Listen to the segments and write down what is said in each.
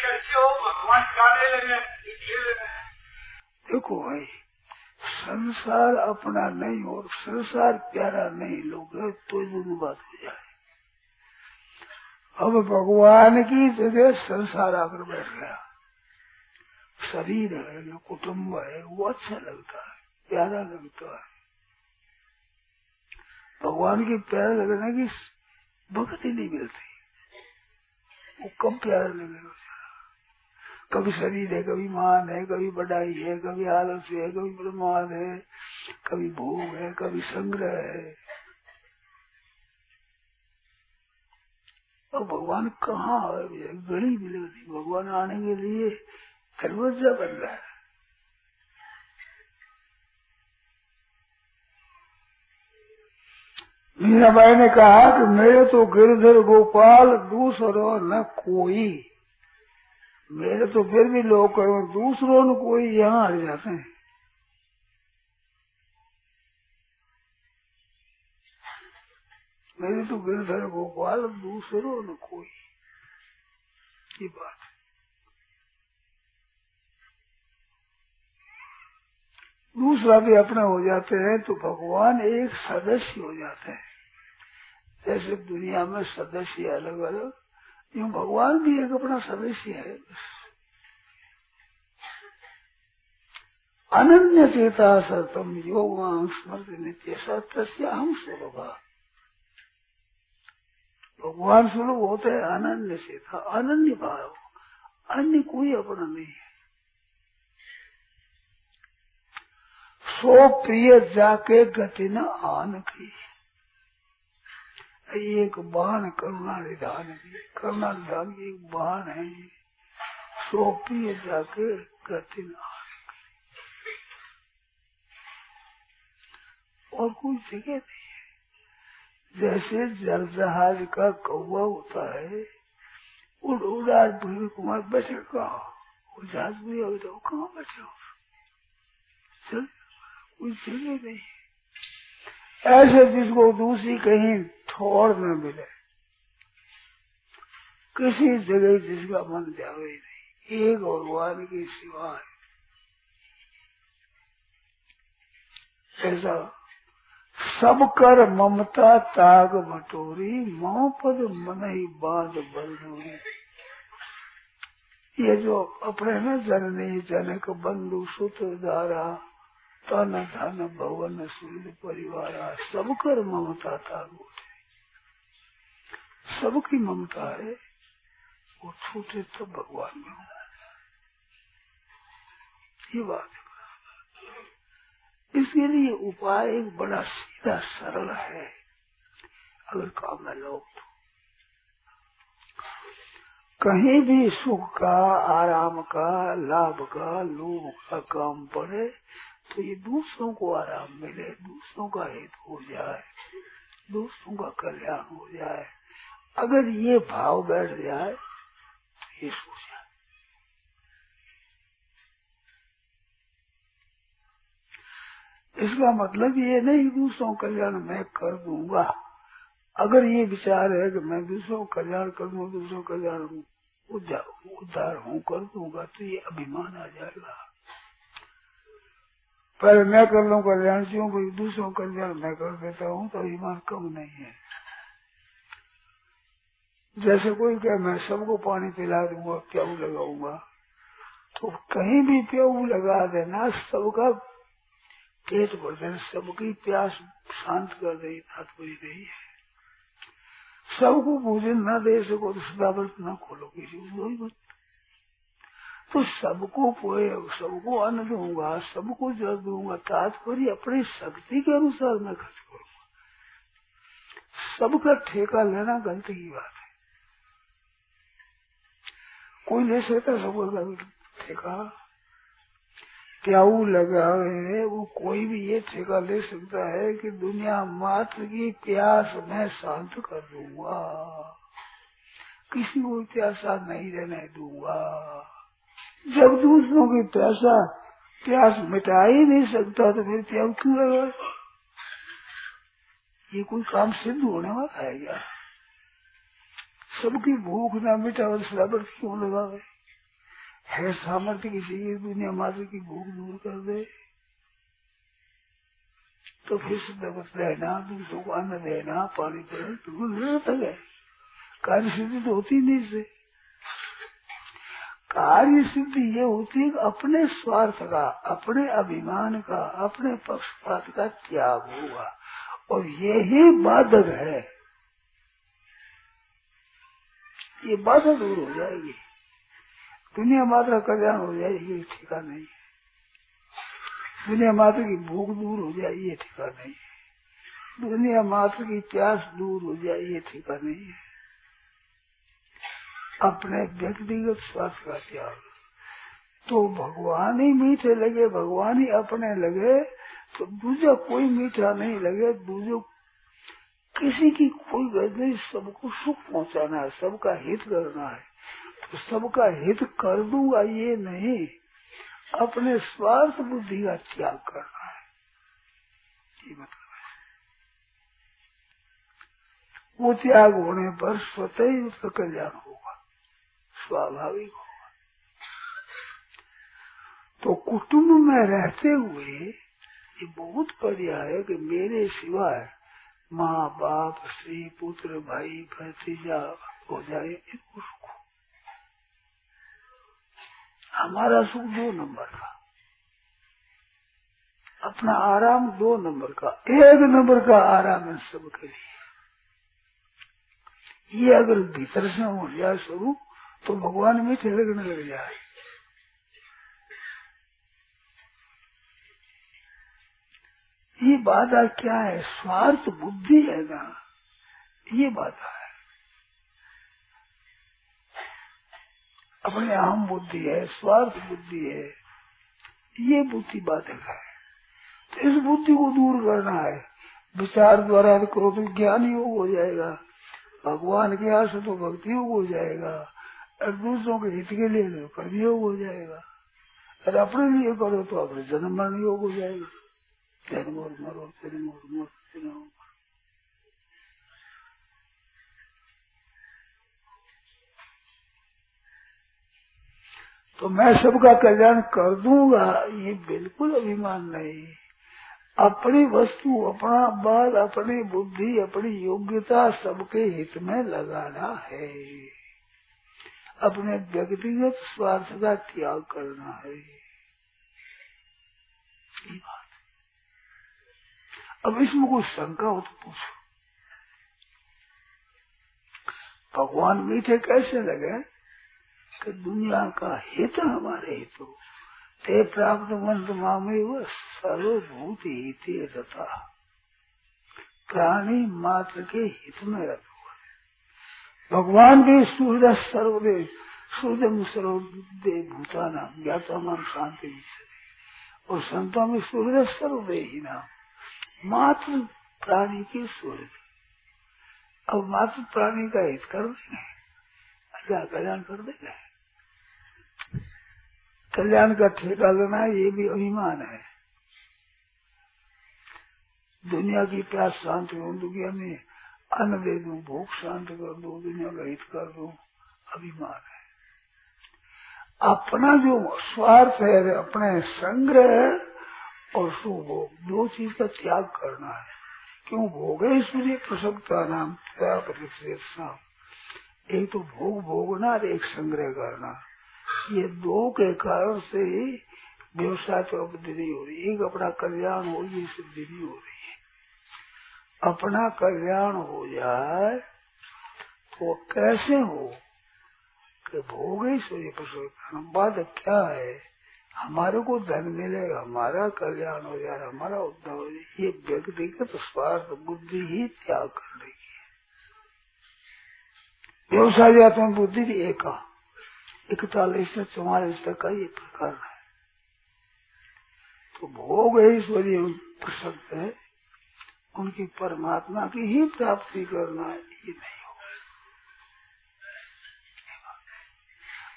कैसे हो भगवान देखो भाई, संसार अपना नहीं और संसार प्यारा नहीं, लोग तो दोनों बात हो जाए। अब भगवान की जगह संसार आकर बैठ गया। शरीर है, जो कुटुम्ब है, वो अच्छा लगता है, प्यारा लगता है। भगवान की प्यारा लगने की भगत ही नहीं मिलती, वो कम प्यारा लगेगा कभी शरीर है, कभी मान है, कभी बढ़ाई है, कभी आलस है, कभी प्रमाद है, कभी भोग है, कभी संग्रह है। और भगवान कहाँ है? गली मिलेगी भगवान आने के लिए दरवाज़ा बन रहा है। मीराबाई ने कहा कि मेरे तो गिरधर गोपाल, दूसरो न कोई। मेरे तो फिर भी लोग करो, दूसरों ने कोई यहाँ हट जाते हैं। मेरी तो गिरधर गोपाल दूसरों ने कोई ये बात। दूसरा भी अपने हो जाते हैं तो भगवान एक सदस्य हो जाते हैं। जैसे दुनिया में सदस्य अलग अलग यूँ भगवान भी एक अपना सदस्य है। अनन्य चेता सतम योग स्मृति नित्य। सत्य हम स्वरूप। भगवान स्वरूप होते हैं अनन्य चेता, अनन्य भाव। अन्य कोई अपना नहीं है। सो प्रिय जाके गति न आन की। एक बाण करुणा निधान की करुणा निधान की एक बाण है सो प्रिय जाके गति और कोई जगह नहीं है। जैसे जल जहाज़ का कौवा होता है, उड़ उड़ा भूमि कुमार बैठे कहा? वो जहाज़ भी हो तो कहाँ बैठे हो कोई जगह नहीं ऐसे जिसको दूसरी कहीं ठोर न मिले। किसी जगह जिसका मन जावे नहीं, एक भगवान की सिवा ऐसा सब कर ममता ताग बटोरी मोह पद मन ही बाँध बलदूरी ये जो अपने में जननी जनक बंधु सुत धारा तन धन भवन सूर्य परिवार सब कर ममता ताग सबकी ममता है, वो छूटे तो भगवान में ये बात इसके लिए उपाय एक बड़ा सीधा सरल है। अगर काम में लोग तो। कहीं भी सुख का, आराम का, लाभ का, लोभ का काम पड़े तो ये दूसरों को आराम मिले दूसरों का हित हो जाए दूसरों का कल्याण हो जाए। अगर ये भाव बैठ जाए तो ये सोच इसका मतलब ये नहीं दूसरों कल्याण मैं कर दूँगा। अगर ये विचार है कि मैं दूसरों कल्याण कर दूँगा दूसरों कल्याण उद्धार हूँ, कर दूँगा तो ये अभिमान आ जाएगा। पहले मैं कर लू कल्याण क्यों भाई दूसरों कल्याण मैं कर देता हूँ तो अभिमान कम नहीं है। जैसे कोई कहे, मैं सबको पानी पिला दूँगा, प्याऊ लगाऊँगा। तो कहीं भी प्याऊ लगा देना, सबका पेट भर देना, सबकी प्यास शांत कर दे तात्पर्य नहीं है। सबको भोजन न दे सको तो सदाव्रत न खोलो किसी को मत तो सबको पोए सबको अन्न दूँगा, सबको जल दूँगा, तात्पर्य अपनी शक्ति के अनुसार मैं खर्च करूँगा। सबका ठेका लेना गलती की बात है। कोई ले सकता सबका ठेका? प्याऊ लगा है, वो कोई भी ये ठेका ले सकता है कि दुनिया मात्र की प्यास मैं शांत कर दूँगा। किसी को प्यासा नहीं रहने दूँगा। जब दूसरों की प्यासा प्यास मिटा ही नहीं सकता तो फिर प्याऊ क्यों लगा ये कोई काम सिद्ध होने वाला है क्या? सबकी भूख ना मिटा और सलाबर क्यों लगा गए है सामर्थ्य किसी की दुनिया मात्र की भूख दूर कर दे। तो फिर शुद्धवत रहना दूसरों को अन्न देना, पानी देना बिल्कुल निरर्थक है। कार्य सिद्धि तो होती नहीं से कार्य सिद्धि ये होती है कि अपने स्वार्थ का, अपने अभिमान का, अपने पक्षपात का त्याग होगा और यही बाधक है। ये बाधा दूर हो जाएगी। दुनिया मात्र कल्याण हो जाएगी ठिका नहीं है। दुनिया मात्र की भूख दूर हो जाए ये ठिका नहीं है। दुनिया मात्र की प्यास दूर हो जाए ये ठिका नहीं है। अपने व्यक्तिगत स्वास्थ्य का त्याग। तो भगवान ही मीठे लगे, भगवान ही अपने लगे तो दूसरा कोई मीठा नहीं लगे दूसरे किसी की कोई गद नहीं सबको सुख पहुंचाना है, सबका हित करना है। तो सबका हित कर दूँगा ये नहीं, अपने स्वार्थ बुद्धि का त्याग करना है। ये मतलब वो त्याग होने पर स्वतः उसका कल्याण होगा। स्वाभाविक होगा तो कुटुंब में रहते हुए ये बहुत बढ़िया है कि मेरे सिवाय माँ बाप, स्त्री, पुत्र, भाई, भतीजा, हो जाए सुख हमारा सुख दो नंबर का, अपना आराम दो नंबर का, एक नंबर का आराम है सबके लिए। ये अगर भीतर से हो जाए स्वरूप तो भगवान मीठे लगने लग जाए। ये बाधा क्या है? स्वार्थ बुद्धि है ना? ये बाधा है। अपने अहम बुद्धि है, स्वार्थ बुद्धि है। ये बुद्धि बाधक है। तो इस बुद्धि को दूर करना है। विचार द्वारा करो तो ज्ञान योग हो जाएगा। भगवान के आस तो भक्ति योग हो जाएगा। और दूसरों के हित के लिए कर्म योग हो जाएगा। और अपने लिए करो तो अपने जन्म मरण योग हो जाएगा। जन्म और मरो जन्म और मरो जन्म तो मैं सबका कल्याण कर दूँगा, ये बिल्कुल अभिमान नहीं। अपनी वस्तु, अपना बाल, अपनी बुद्धि, अपनी योग्यता सबके हित में लगाना है। अपने व्यक्तिगत स्वार्थ का त्याग करना है। ये बात। अब इसमें कोई शंका हो तो पूछो। भगवान मीठे कैसे लगे कि दुनिया का हित हमारे हित हो ते प्राप्त मंत्र मामे व सर्वभूत हित प्राणी मात्र के हित में रख भगवान भी सूर्य सर्वदेव सूर्य सर्वदेव भूताना, ज्ञाता मान शांति और संतों में सूर्य सर्वदेव ही नाम। मात्र प्राणी के सूर्य अब मात्र प्राणी का हित कर देंगे क्या कल्याण कर देंगे कल्याण का ठेका लेना ये भी अभिमान है। दुनिया की प्यास शांत हो दुनिया में अन्न दे दू भूख शांत कर दो, दुनिया का हित कर दो अभिमान है। अपना जो स्वार्थ है, अपने संग्रह और सुभोग, दो चीज़ का त्याग करना है। क्यों भोगे सूर्य प्रसवता नाम? त्याग एक तो भोग भोगना और एक संग्रह करना। ये दो के कारण से ही व्यवसाय तो अवधि नहीं हो रही एक अपना कल्याण हो ये सिद्धि नहीं हो रही है। अपना कल्याण हो जाए तो कैसे हो? कि भोग ही सूर्य प्रसन्न बात क्या है? हमारे को धन मिलेगा, हमारा कल्याण हो जाए, हमारा उद्धार हो जाए। ये व्यक्तिगत स्वार्थ, बुद्धि ही त्याग करने की व्यवसाय आत्मा बुद्धि एका इकतालीस से चौवालीस तक का ये प्रकार है। तो भोग ऐश्वर्य प्रसन्न है। उनकी परमात्मा की ही प्राप्ति करना ये नहीं हो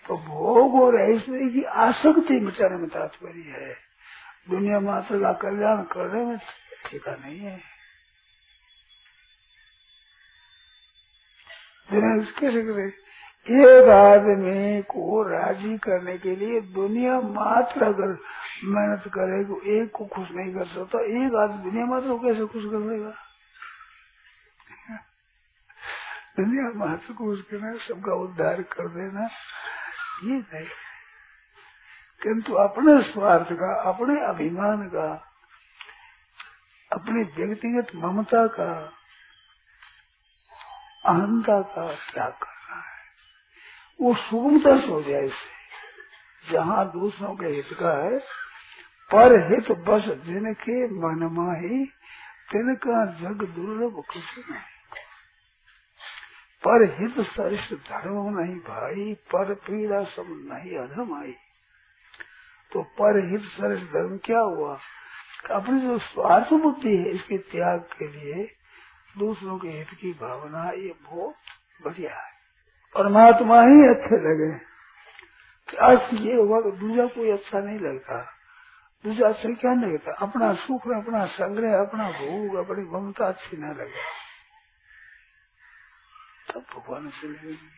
तो भोग और ऐश्वर्य की आसक्ति मिटाने में तात्पर्य है। दुनिया मात्र का कल्याण करने में ठेका नहीं है। कैसे करे एक आदमी को राज़ी करने के लिए दुनिया मात्र अगर मेहनत करे तो एक को खुश नहीं कर सकता। एक आदमी दुनिया मात्र को कैसे खुश कर देगा दुनिया मात्र को खुश करना सबका उद्धार कर देना ये नहीं। किंतु अपने स्वार्थ का, अपने अभिमान का, अपनी व्यक्तिगत ममता का, अहंता का त्याग वो सुगमता से हो जाए इससे जहाँ दूसरों के हित का है, पर हित बस जिनके मन माही, तिनका जग दुर्लभ कुछ नहीं। पर हित सरिष्ठ धर्म नहीं भाई, पर पीड़ा सब नहीं अधम आई तो पर हित सरिष्ठ धर्म क्या हुआ? अपनी जो स्वार्थ बुद्धि है, इसके त्याग के लिए दूसरों के हित की भावना ये बहुत बढ़िया है। परमात्मा ही अच्छे लगे। अर्थ ये हुआ कि दूसरा कोई अच्छा नहीं लगता। दूसरा अच्छा क्या नहीं लगता? अपना सुख अपना संग्रह, अपना भोग, अपनी ममता अच्छी न लगे। तब भगवान से लगेगी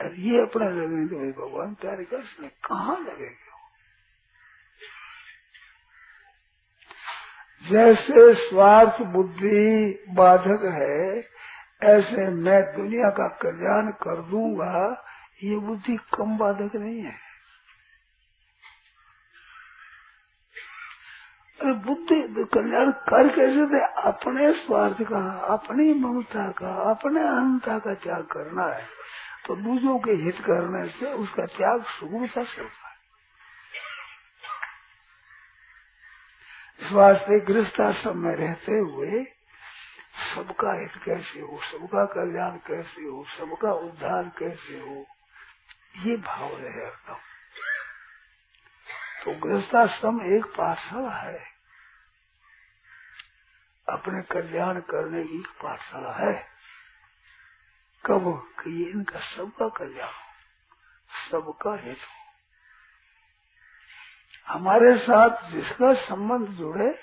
और ये अपना लगने तो भाई भगवान प्यारे कर कहा लगेगा जैसे स्वार्थ बुद्धि बाधक है ऐसे मैं दुनिया का कल्याण कर दूँगा, ये बुद्धि कम बाधक नहीं है। अरे बुद्धि कल्याण कर कैसे थे अपने स्वार्थ का, अपनी ममता का, अपने अहंता का त्याग करना है। तो दूसरों के हित करने से उसका त्याग सुगमता से होता है। इस वास्ते गृहस्थाश्रम में रहते हुए सबका हित कैसे हो? सबका कल्याण कैसे हो? सबका उद्धार कैसे हो? ये भाव रहे एकदम तो गृहस्थाश्रम एक पाठशाला है। अपने कल्याण करने की पाठशाला है। कब? कि ये इनका सबका कल्याण हो। सबका हित हो। हमारे साथ जिसका संबंध जुड़े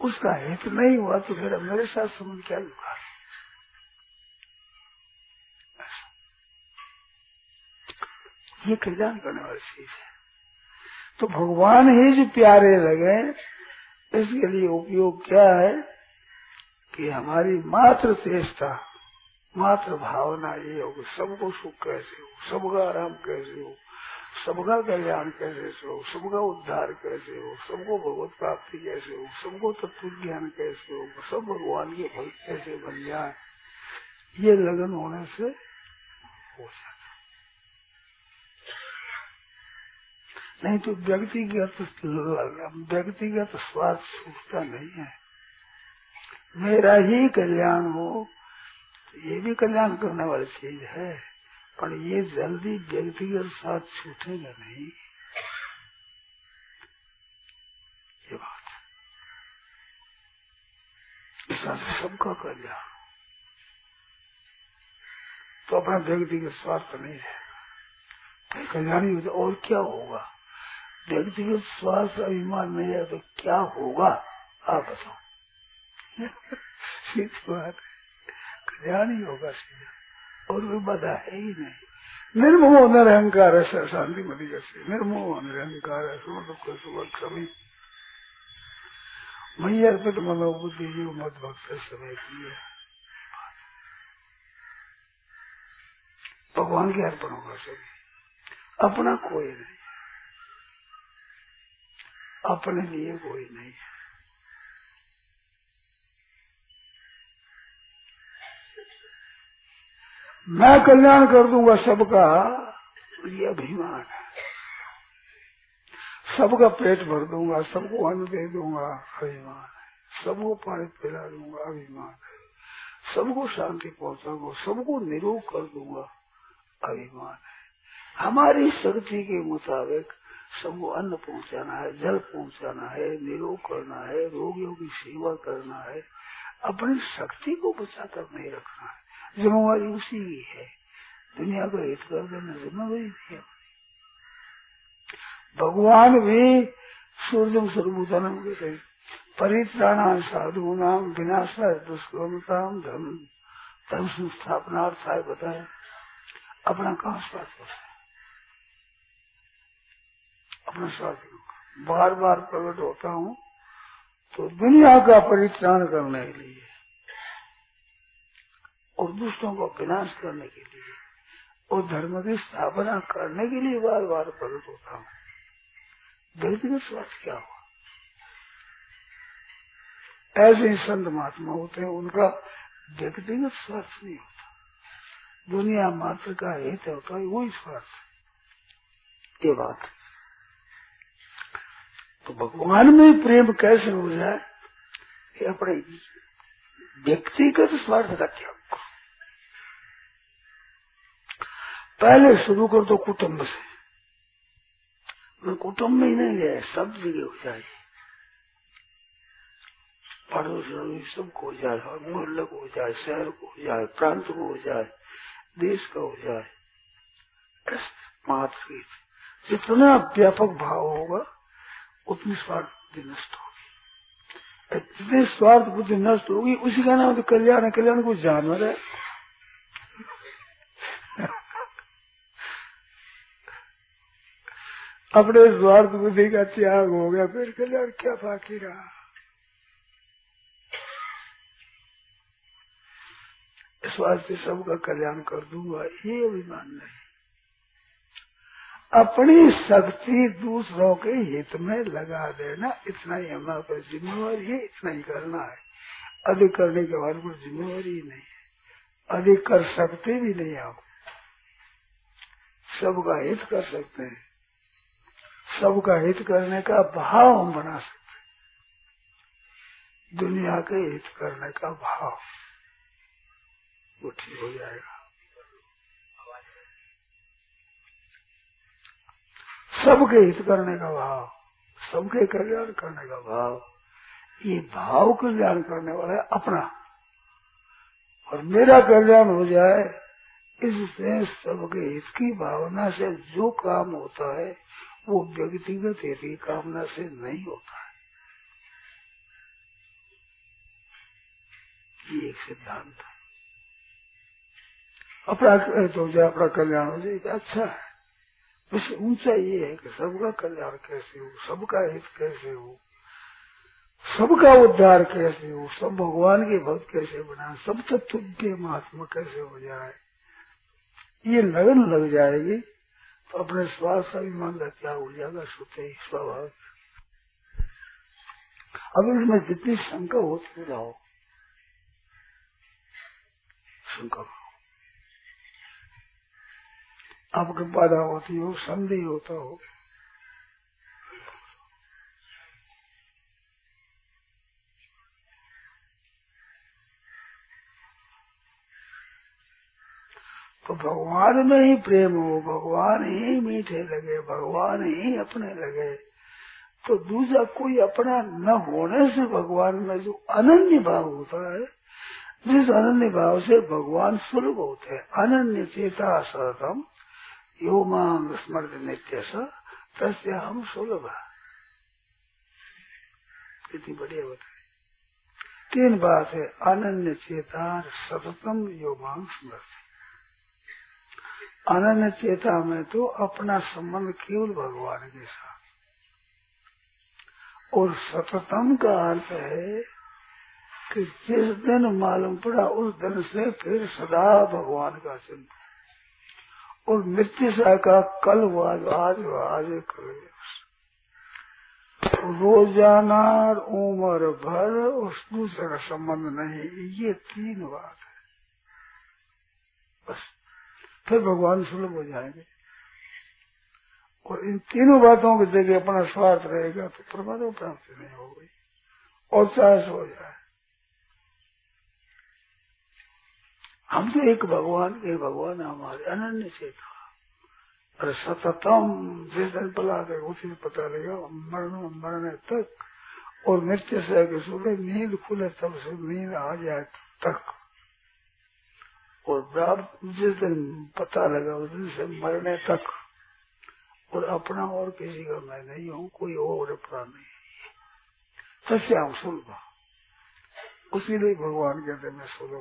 उसका हित नहीं हुआ तो फिर मेरे साथ संबंध क्या जुड़ा ये कल्याण करने वाली चीज़ है। तो भगवान ही जो प्यारे लगे, इसके लिए उपयोग क्या है कि हमारी मात्र चेष्टा, मात्र भावना ये हो सबको सुख कैसे हो, सबका आराम कैसे हो सबका कल्याण कैसे हो, सबका उद्धार कैसे हो, सबको भगवत प्राप्ति कैसे हो, सबको तत्व ज्ञान कैसे हो, सब भगवान के भक्त कैसे बन जाए? ये लगन होने से हो जाता नहीं तो व्यक्तिगत व्यक्तिगत स्वार्थ सूचता नहीं है। मेरा ही कल्याण हो ये भी कल्याण करने वाली चीज़ है। पर ये जल्दी व्यक्तिगत साथ छूटेगा नहीं। ये बात। इसका सबका कल्याण। तो अपना व्यक्तिगत स्वार्थ नहीं रहेगा। कल्याण ही और क्या होगा? व्यक्तिगत स्वार्थ अभिमान नहीं है तो क्या होगा? आप बताओ। सीधी बात कल्याण ही होगा सीधा। और भी बाधा है ही नहीं। निर्मोह निरहंकार शांति मधी कैसे निर्मोह निरहंकार सुख सुख कभी। मई अर्पित मनोबुद्धि जीव मत भक्त समय की है। भगवान के अर्पण होगा सभी। अपना कोई नहीं। अपने लिए कोई नहीं। है मैं कल्याण कर दूँगा सबका। ये अभिमान है। सबका पेट भर दूँगा, सबको अन्न दे दूँगा, अभिमान है। सबको पानी पिला दूँगा, अभिमान है। सबको शांति पहुंचाऊँगा, सबको निरोग कर दूँगा, अभिमान है। हमारी शक्ति के मुताबिक सबको अन्न पहुंचाना है, जल पहुंचाना है, निरोग करना है, रोगियों की सेवा करना है। अपनी शक्ति को बचाकर नहीं रखना है। जिम्मेवारी उसी की है। दुनिया को हित कर देना जिम्मेवारी है। भगवान भी सूर्य सर्वभूतान के परित्राणा साधु नाम विनाशा दुष्कर्मता धर्म धर्म संस्थापनार्थाय बताए। अपना कहा स्वार्थ होता है? अपना स्वार्थ बार बार प्रकट होता हूँ तो दुनिया का परित्राण करने के लिए। और दुष्टों का विनाश करने के लिए, और धर्म की स्थापना करने के लिए बार बार प्रकट होता हूँ। व्यक्तिगत स्वार्थ क्या हुआ? ऐसे ही संत महात्मा होते हैं, उनका व्यक्तिगत स्वार्थ नहीं होता। दुनिया मात्र का हित होता है वही स्वार्थ ये बात तो भगवान में प्रेम कैसे हो जाए कि अपने व्यक्तिगत स्वार्थ का त्याग करो पहले शुरू कर दो कुटुंब से। कुटुंब में ही नहीं गए सब जगह हो जाए। पड़ोस सबको हो जाए, हर मोहल्ले को हो जाए, शहर को हो जाए, प्रांत को हो जाए, देश का हो जाए। मात्र जितना व्यापक भाव होगा, उतनी स्वार्थ बुद्धि नष्ट होगी। जितनी स्वार्थ बुद्धि नष्ट होगी, उसी का नाम तो कल्याण है। कल्याण को जानवर है? अपने स्वार्थ बुद्धि का त्याग हो गया, फिर कल्याण क्या बाकी रहा? इस वास्ते सबका कल्याण कर दूँगा, ये अभिमान नहीं। अपनी शक्ति दूसरों के हित में लगा देना इतना ही हमारे पर जिम्मेवारी है, इतना ही करना है। अधिक करने के बाद कोई जिम्मेवारी ही नहीं है। अधिक कर सकते भी नहीं आप। सबका हित कर सकते हैं। सबका हित करने का भाव हम बना सकते दुनिया के हित करने का भाव वो ठीक हो जाएगा। सबके हित करने का भाव, सबके कल्याण करने का भाव, ये भाव कल्याण करने वाला है अपना। और मेरा कल्याण हो जाए, इससे सबके हित की भावना से जो काम होता है वो व्यक्तिगत की कामना से नहीं होता है। ये एक सिद्धांत है। अपना तो जाए अपना कल्याण हो जाए अच्छा है। उससे ऊँचा ये है कि सबका कल्याण कैसे हो, सबका हित कैसे हो, सबका उद्धार कैसे हो, सब भगवान के भक्त कैसे बना, सब तत्व के महात्मा कैसे हो जाए। ये लगन लग जाएगी तो अपने स्वास्थ्य का अभिमान का क्या हो जाएगा सोते ही स्वभाव अब इसमें जितनी शंका होती रहो, शंका आपके बाधा होती हो, संधि होता हो तो भगवान में ही प्रेम हो, भगवान ही मीठे लगे, भगवान ही अपने लगे। तो दूसरा कोई अपना न होने से भगवान में जो अनन्य भाव होता है, जिस अनन्य भाव से भगवान सुलभ होते हैं, अनन्य चेता सतम यो मांग स्मृत नित्य तस्य हम सुलभ। कितनी बढ़िया बताए तीन बात है, अनन्य चेता सततम यो मांग स्मृत अनन्य चेता में तो अपना संबंध केवल भगवान के साथ। और सततम का अर्थ है कि जिस दिन मालूम पड़ा, उस दिन से फिर सदा भगवान का चिंतन और मृत्यु का कल हुआ आज आज कल रोज़ाना उम्र भर उस दूसरे का संबंध नहीं, ये तीन बात है। बस फिर भगवान सुलभ हो जाएँगे। और इन तीनों बातों की जगह अपना स्वार्थ रहेगा तो परमात्मा प्राप्ति नहीं हो गई और चाहे हो जाए। हम तो एक भगवान के भगवान हमारे, अनन्य चेता और सततम जिस दिन पला दे, उसी में पता लगेगा, मरण, मरने तक, और नृत्य से सुबह नींद खुले तब से नींद आ जाए तक। और प्राप्त जिस दिन पता लगा, उस दिन से मरने तक, और अपना और किसी का मैं नहीं हूँ, कोई और अपना नहीं सच्चे आप सुन पा उसी लिए भगवान कहते मैं सुनो।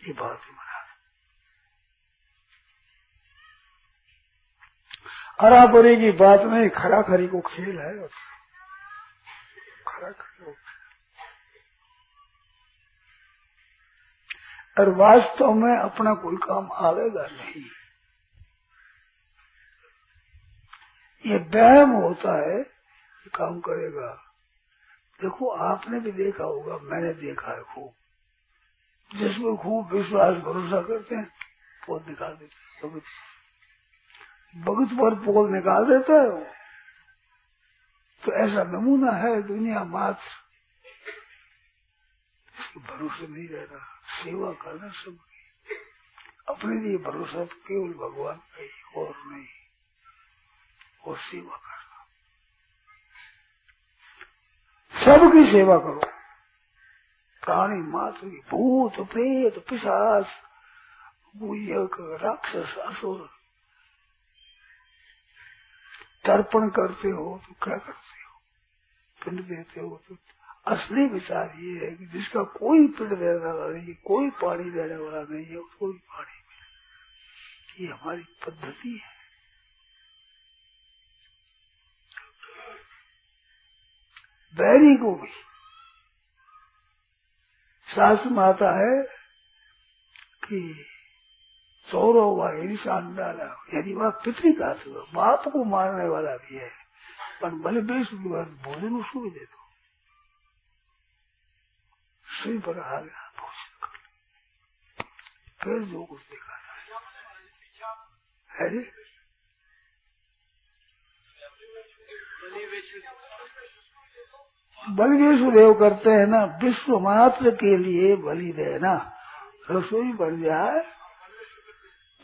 ये बात ही मना हरा बरे की बात नहीं, खरा खरी को खेल है। खरा खरी को खेल और वास्तव में अपना कोई काम आवेगा नहीं। ये वहम होता है कि काम करेगा। देखो, आपने भी देखा होगा, मैंने देखा है खूब। जिसमें खूब विश्वास, भरोसा करते हैं पोल निकाल देते भगत भगत पर पोल निकाल देता है तो ऐसा नमूना है दुनिया मात्र। भरोसे नहीं रह रहा। सेवा करना सबकी अपने लिए भरोसा तो केवल भगवान का ही, और नहीं, और सेवा करना। सबकी सेवा करो। प्राणी मात्र भूत, प्रेत, पिशाच राक्षस, असुर। तर्पण करते हो तो क्या करते हो? पिंड देते हो तो असली विचार ये है कि जिसका कोई पेड़ रहने वाला नहीं कोई पानी रहने वाला नहीं है, उसको भी पानी मिले। ये हमारी पद्धति है। बैरी को भी। सास माता है कि सौरव व ईशान डाला यदि वह पितरी का बाप को मारने वाला भी है। पर भले बेस भोजन उसको भी दे दो सिर पर आ गया फिर जो कुछ देखा है बलि देव करते हैं ना, विश्व मात्र के लिए बलि देना। रसोई बन जाए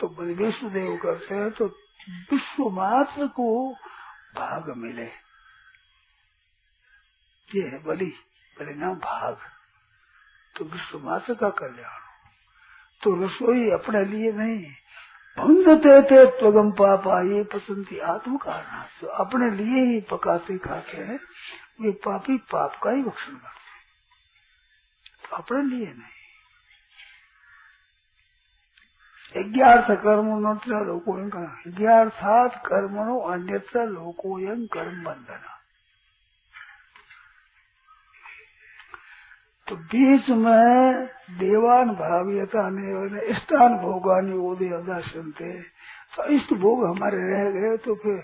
तो बलि विश्व देव करते हैं तो विश्व मात्र को भाग मिले। ये है बलि, परिणाम भाग। तो विश्व मात्र का कल्याण तो रसोई अपने लिए नहीं भंगते थे त्वगम पापा ये पसंदी आत्म कारण अपने लिए ही पकाते खाते हैं, वे पापी पाप का ही भक्षण करते हैं। तो अपने लिए नहीं। यज्ञार्थ कर्म नोत्र लोकोयं यज्ञार्थात कर्मणो अन्यत्र लोकोयं कर्म बंधना तो बीच में देवान भाव्यता ने स्थान भोगानी ओदे अदासन थे तो इष्ट भोग हमारे रह गए तो फिर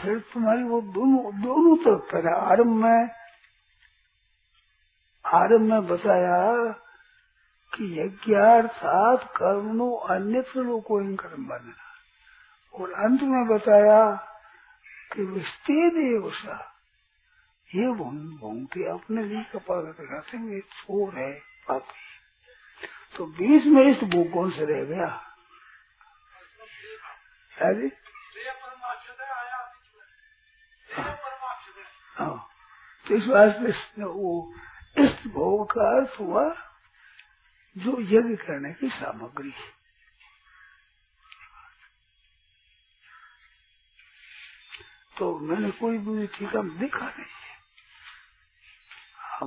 फिर तुम्हारी वो दोनों दोनों तरफ़ पहले आरंभ में आरंभ में बताया कि यज्ञार्थात कर्मणो अन्यत्र लोको कर्म बनना और अंत में बताया कि विस्ते देवसा ये भूमते अपने लिए कपाल लगाते हुए छोर है पापी। तो बीच में इस भूख कौन से रह गया? अरे हाँ। तो इस वास्ते वो, इस भोग का अर्थ हुआ जो यज्ञ करने की सामग्री। है तो मैंने कोई भी टीका देखा नहीं। है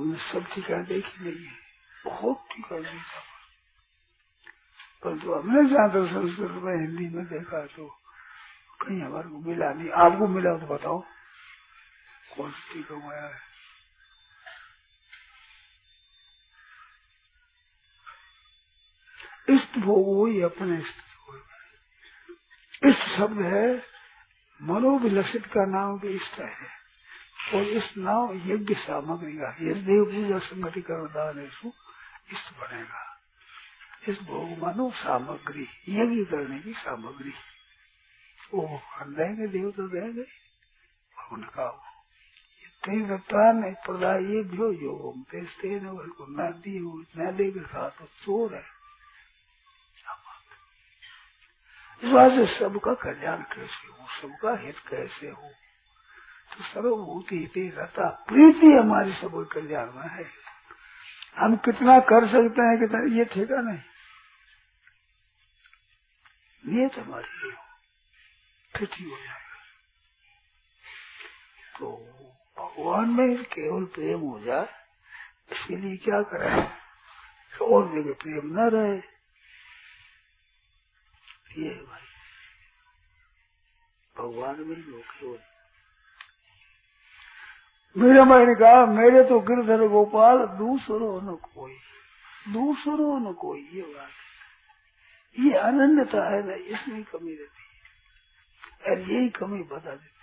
हमने सब टीका देखी नहीं है। बहुत टीका देखा। परंतु हमने ज़्यादा संस्कृत में हिंदी में देखा तो कहीं हमारे को मिला नहीं। आपको मिला तो बताओ, कौन सी टीका है? इष्ट भोग वही अपने इष्ट इष्ट शब्द है, मनोविलसित का नाम भी इष्ट है। और इस नाम यज्ञ सामग्री का यज्ञ पूजा संगति कर दान इष्ट बनेगा। इस भोग मानो सामग्री यज्ञ करने की सामग्री। वो भगवान देंगे देव तो देंगे भगवान का वो। कई दत्तान उनका तीर्थान प्रदाय भ्यो योग तेस्ते न दी न देगा साथ चोर है। इस बात से सबका कल्याण कैसे हो, सबका हित कैसे हो? तो सर्वभूति हित रहता। प्रीति हमारी सब कल्याण में है। हम कितना कर सकते हैं, कितना ये ठेका नहीं। नियत हमारी ये हो जाएगा। तो भगवान में केवल प्रेम हो जाए इसके लिए क्या करें? और जगह प्रेम न रहे। ये भाई, भगवान मिल गयो क्यों मेरे माई ने कहा मेरे तो गिरधर गोपाल दूसरो न कोई। दूसरो न कोई ये बात ये अनन्यता है ना इसमें कमी रहती है। और यही कमी बता देती है।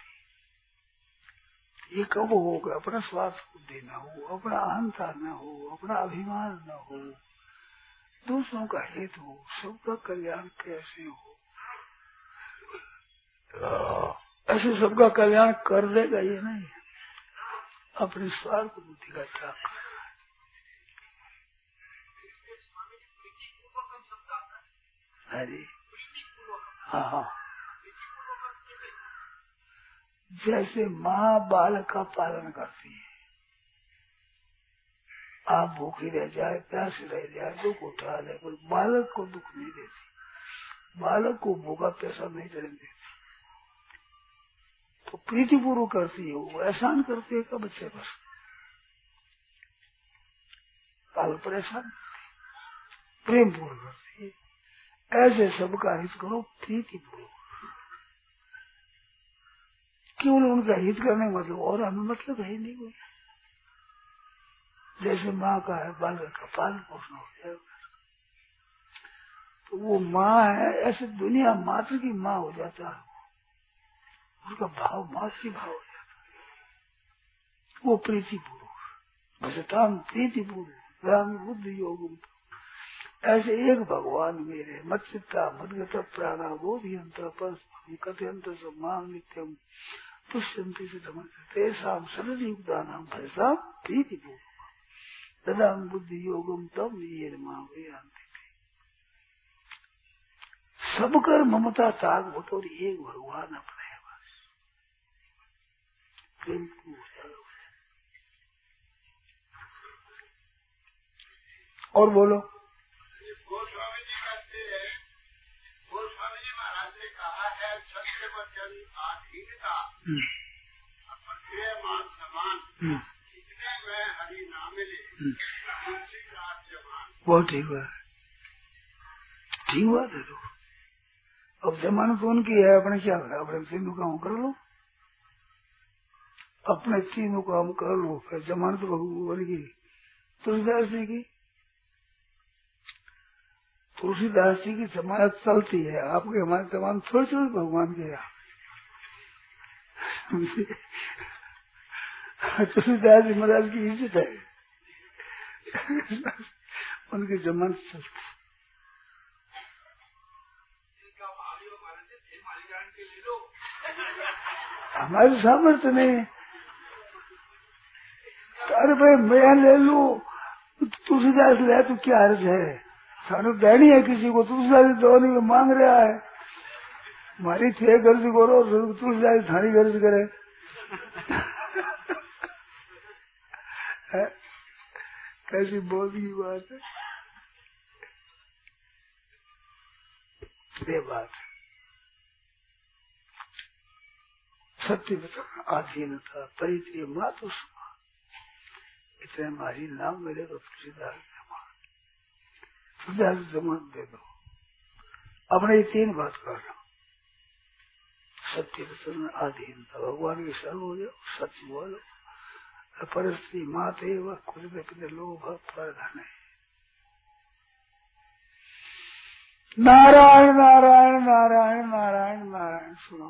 ये कब होगा? अपना स्वार्थ बुद्धि न हो अपना अहंता न हो अपना अभिमान न हो। दूसरों का हित हो सबका कल्याण कैसे हो। ऐसे सबका कल्याण कर देगा ये नहीं। अपने स्वार्थ बुद्धि का त्याग अरे हाँ हाँ जैसे माँ बालक का पालन करती है, आप भूखी रह जाए, प्यास रह जाए, दुख उठा ले बालक को दुख नहीं देती। बालक को भूखा पैसा नहीं चलने देती तो प्रीति पूर्व करती है, वो एहसान करती है बच्चे पर? बालक पर एहसान प्रेम पूर्व करती है। ऐसे सबका हित करो प्रीति पूर्व केवल उनका हित करने का मतलब और हमें मतलब है नहीं कोई। जैसे माँ का है बालक का पालन पोषण हो जाएगा तो वो माँ है, ऐसे दुनिया मात्र की माँ हो जाता है। उसका भाव, मासी भाव हो जाता है। वो प्रीति पूर्वक भजताम प्रीति पूर्वक राम बुद्ध योग ऐसे एक भगवान मेरे मत चित्ता मदगत प्राणा बोधियंत पर कथयंत, सम्मान नित्यम पुष्यंति से तेषाम नाम भजताम प्रीति पूर्वक तदा बुद्धि योगम तब ये सब कर ममता ताग बटोर एक भगवान अपने और बोलो। गोस्वामी जी कहते हैं गोस्वामी जी महाराज ने कहा है सत्य वचन आधीनता मान सम्मान इतने में हरि ना मिले बहुत ठीक हुआ। ठीक हुआ था तो। अब जमानत उनकी है, अपने क्या अपने तीनों काम कर लो। अपने तीनों काम कर लो, फिर जमानत भगवान की तुलसीदास जी की? तुलसीदास जी की जमानत चलती है, आपके हमारे जमानत थोड़ी थोड़ी भगवान के यहाँ। तुलसीदास जी महाराज की इज़्ज़त है। उनकी जमानत चलती। हमारे सामर्थ्य नहीं। अरे भाई, मैं ले लू। तुलसीदास ले तो क्या अर्ज़ है? सानू देनी है किसी को तुलसीदास दोनी में मांग रहा है। मारी थे गर्ज करो तुलसीदास थानी गर्ज करे। कैसी बोल की बात है? ये बात सत्य बताना आधीनता परिचय मातु इतने हमारी नाम मिले तो तुलसीदास तुलसीदास जमान दे दो। अपने ये तीन बात कर रहा सत्य वचन आधीनता भगवान की शरण हो जाओ, सच बोलो। परिस्थिति माते व खुद में लोभ प्रधान नारायण नारायण नारायण नारायण नारायण, सुनो।